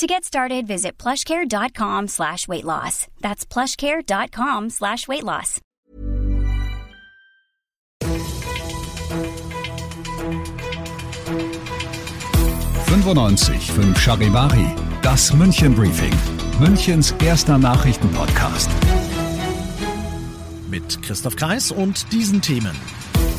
To get started, visit plushcare.com slash weight loss. That's plushcare.com slash weight loss. Charivari, das München Briefing, Münchens erster Nachrichtenpodcast. Mit Christoph Kreis und diesen Themen.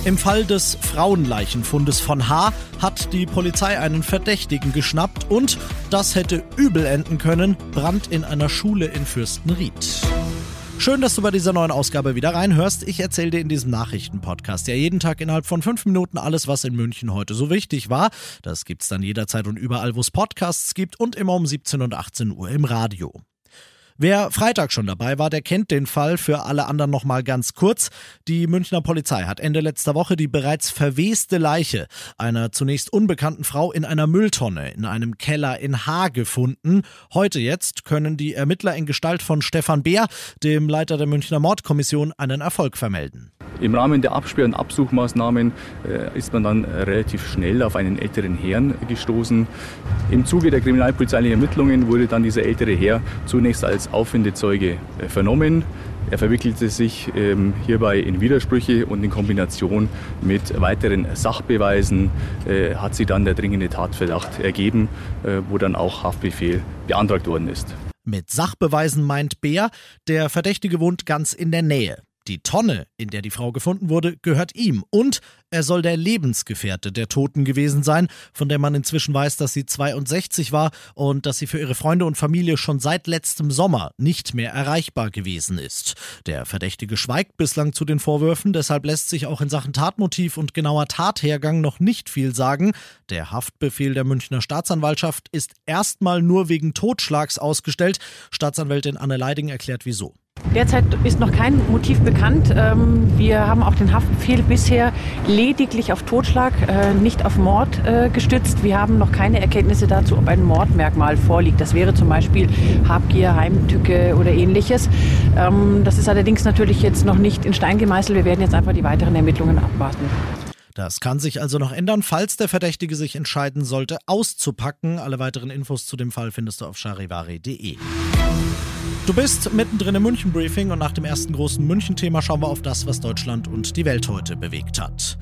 Im Fall des Frauenleichenfundes von H hat die Polizei einen Verdächtigen geschnappt und das hätte übel enden können, Brand in einer Schule in Fürstenried. Schön, dass du bei dieser neuen Ausgabe wieder reinhörst. Ich erzähle dir in diesem Nachrichtenpodcast ja jeden Tag innerhalb von fünf Minuten alles, was in München heute so wichtig war. Das gibt's dann jederzeit und überall, wo es Podcasts gibt und immer um 17 und 18 Uhr im Radio. Wer Freitag schon dabei war, der kennt den Fall. Für alle anderen nochmal ganz kurz. Die Münchner Polizei hat Ende letzter Woche die bereits verweste Leiche einer zunächst unbekannten Frau in einer Mülltonne in einem Keller in Haar gefunden. Heute jetzt können die Ermittler in Gestalt von Stefan Beer, dem Leiter der Münchner Mordkommission, einen Erfolg vermelden. Im Rahmen der Absperr- und Absuchmaßnahmen äh, ist man dann relativ schnell auf einen älteren Herrn gestoßen. Im Zuge der kriminalpolizeilichen Ermittlungen wurde dann dieser ältere Herr zunächst als Auffindezeuge äh, vernommen. Er verwickelte sich ähm, hierbei in Widersprüche und in Kombination mit weiteren Sachbeweisen äh, hat sich dann der dringende Tatverdacht ergeben, äh, wo dann auch Haftbefehl beantragt worden ist. Mit Sachbeweisen meint Bär, der Verdächtige wohnt ganz in der Nähe. Die Tonne, in der die Frau gefunden wurde, gehört ihm und er soll der Lebensgefährte der Toten gewesen sein, von der man inzwischen weiß, dass sie 62 war und dass sie für ihre Freunde und Familie schon seit letztem Sommer nicht mehr erreichbar gewesen ist. Der Verdächtige schweigt bislang zu den Vorwürfen, deshalb lässt sich auch in Sachen Tatmotiv und genauer Tathergang noch nicht viel sagen. Der Haftbefehl der Münchner Staatsanwaltschaft ist erstmal nur wegen Totschlags ausgestellt. Staatsanwältin Anne Leiding erklärt wieso. Derzeit ist noch kein Motiv bekannt. Ähm, wir haben auch den Haftbefehl bisher lediglich auf Totschlag, äh, nicht auf Mord äh, gestützt. Wir haben noch keine Erkenntnisse dazu, ob ein Mordmerkmal vorliegt. Das wäre zum Beispiel Habgier, Heimtücke oder ähnliches. Ähm, das ist allerdings natürlich jetzt noch nicht in Stein gemeißelt. Wir werden jetzt einfach die weiteren Ermittlungen abwarten. Das kann sich also noch ändern, falls der Verdächtige sich entscheiden sollte, auszupacken. Alle weiteren Infos zu dem Fall findest du auf charivari.de. Du bist mittendrin im München-Briefing und nach dem ersten großen München-Thema schauen wir auf das, was Deutschland und die Welt heute bewegt hat.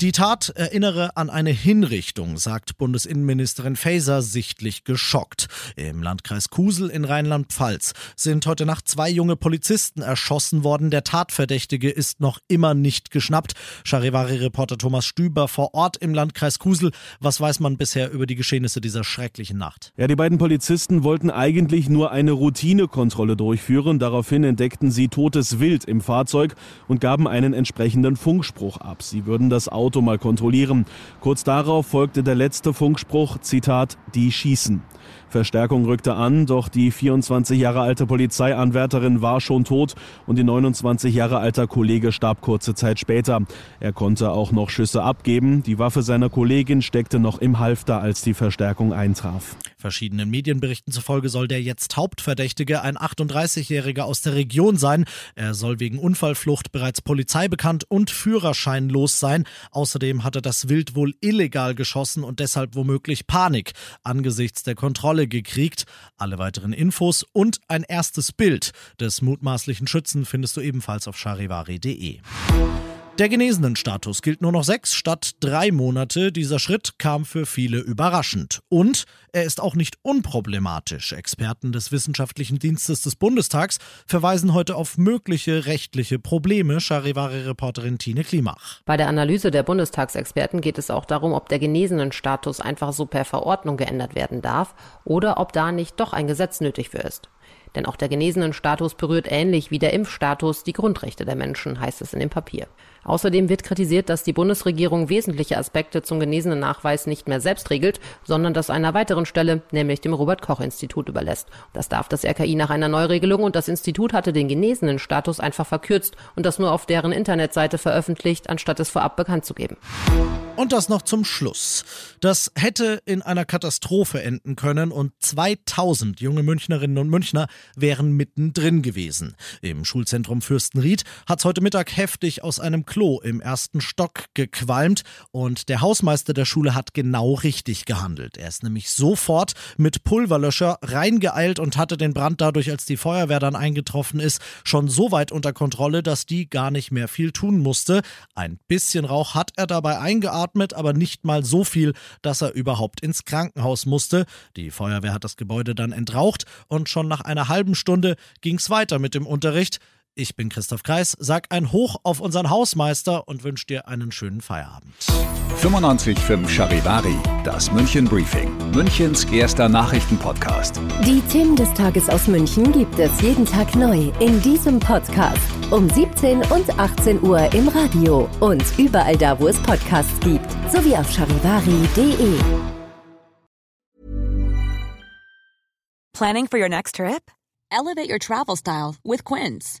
Die Tat erinnere an eine Hinrichtung, sagt Bundesinnenministerin Faeser sichtlich geschockt. Im Landkreis Kusel in Rheinland-Pfalz sind heute Nacht zwei junge Polizisten erschossen worden. Der Tatverdächtige ist noch immer nicht geschnappt. Charivari-Reporter Thomas Stüber vor Ort im Landkreis Kusel. Was weiß man bisher über die Geschehnisse dieser schrecklichen Nacht? Ja, die beiden Polizisten wollten eigentlich nur eine Routinekontrolle durchführen. Daraufhin entdeckten sie totes Wild im Fahrzeug und gaben einen entsprechenden Funkspruch ab. Sie würden das Auto Auto mal kontrollieren. Kurz darauf folgte der letzte Funkspruch, Zitat, die schießen. Verstärkung rückte an, doch die 24 Jahre alte Polizeianwärterin war schon tot und die 29 Jahre alter Kollege starb kurze Zeit später. Er konnte auch noch Schüsse abgeben. Die Waffe seiner Kollegin steckte noch im Halfter, als die Verstärkung eintraf. Verschiedenen Medienberichten zufolge soll der jetzt Hauptverdächtige ein 38-Jähriger aus der Region sein. Er soll wegen Unfallflucht bereits polizeibekannt und führerscheinlos sein. Außerdem hat er das Wild wohl illegal geschossen und deshalb womöglich Panik angesichts der Kontrolle gekriegt. Alle weiteren Infos und ein erstes Bild des mutmaßlichen Schützen findest du ebenfalls auf charivari.de. Der Genesenenstatus gilt nur noch sechs statt drei Monate. Dieser Schritt kam für viele überraschend. Und er ist auch nicht unproblematisch. Experten des Wissenschaftlichen Dienstes des Bundestags verweisen heute auf mögliche rechtliche Probleme. Charivari-Reporterin Tine Klimach. Bei der Analyse der Bundestagsexperten geht es auch darum, ob der Genesenenstatus einfach so per Verordnung geändert werden darf oder ob da nicht doch ein Gesetz nötig für ist. Denn auch der genesenen Status berührt ähnlich wie der Impfstatus die Grundrechte der Menschen, heißt es in dem Papier. Außerdem wird kritisiert, dass die Bundesregierung wesentliche Aspekte zum genesenen Nachweis nicht mehr selbst regelt, sondern das einer weiteren Stelle, nämlich dem Robert Koch Institut überlässt. Das darf das RKI nach einer Neuregelung und das Institut hatte den genesenen Status einfach verkürzt und das nur auf deren Internetseite veröffentlicht, anstatt es vorab bekannt zu geben. Und das noch zum Schluss. Das hätte in einer Katastrophe enden können und 2000 junge Münchnerinnen und Münchner wären mittendrin gewesen. Im Schulzentrum Fürstenried hat es heute Mittag heftig aus einem Klo im ersten Stock gequalmt und der Hausmeister der Schule hat genau richtig gehandelt. Er ist nämlich sofort mit Pulverlöscher reingeeilt und hatte den Brand dadurch, als die Feuerwehr dann eingetroffen ist, schon so weit unter Kontrolle, dass die gar nicht mehr viel tun musste. Ein bisschen Rauch hat er dabei eingeatmet geatmet, aber nicht mal so viel, dass er überhaupt ins Krankenhaus musste. Die Feuerwehr hat das Gebäude dann entraucht und schon nach einer halben Stunde ging es weiter mit dem Unterricht. Ich bin Christoph Kreis, sag ein Hoch auf unseren Hausmeister und wünsche dir einen schönen Feierabend. 95.5 Charivari, das München Briefing, Münchens erster Nachrichtenpodcast. Die Themen des Tages aus München gibt es jeden Tag neu in diesem Podcast. Um 17 und 18 Uhr im Radio und überall da, wo es Podcasts gibt, sowie auf charivari.de. Planning for your next trip? Elevate your travel style with Quince.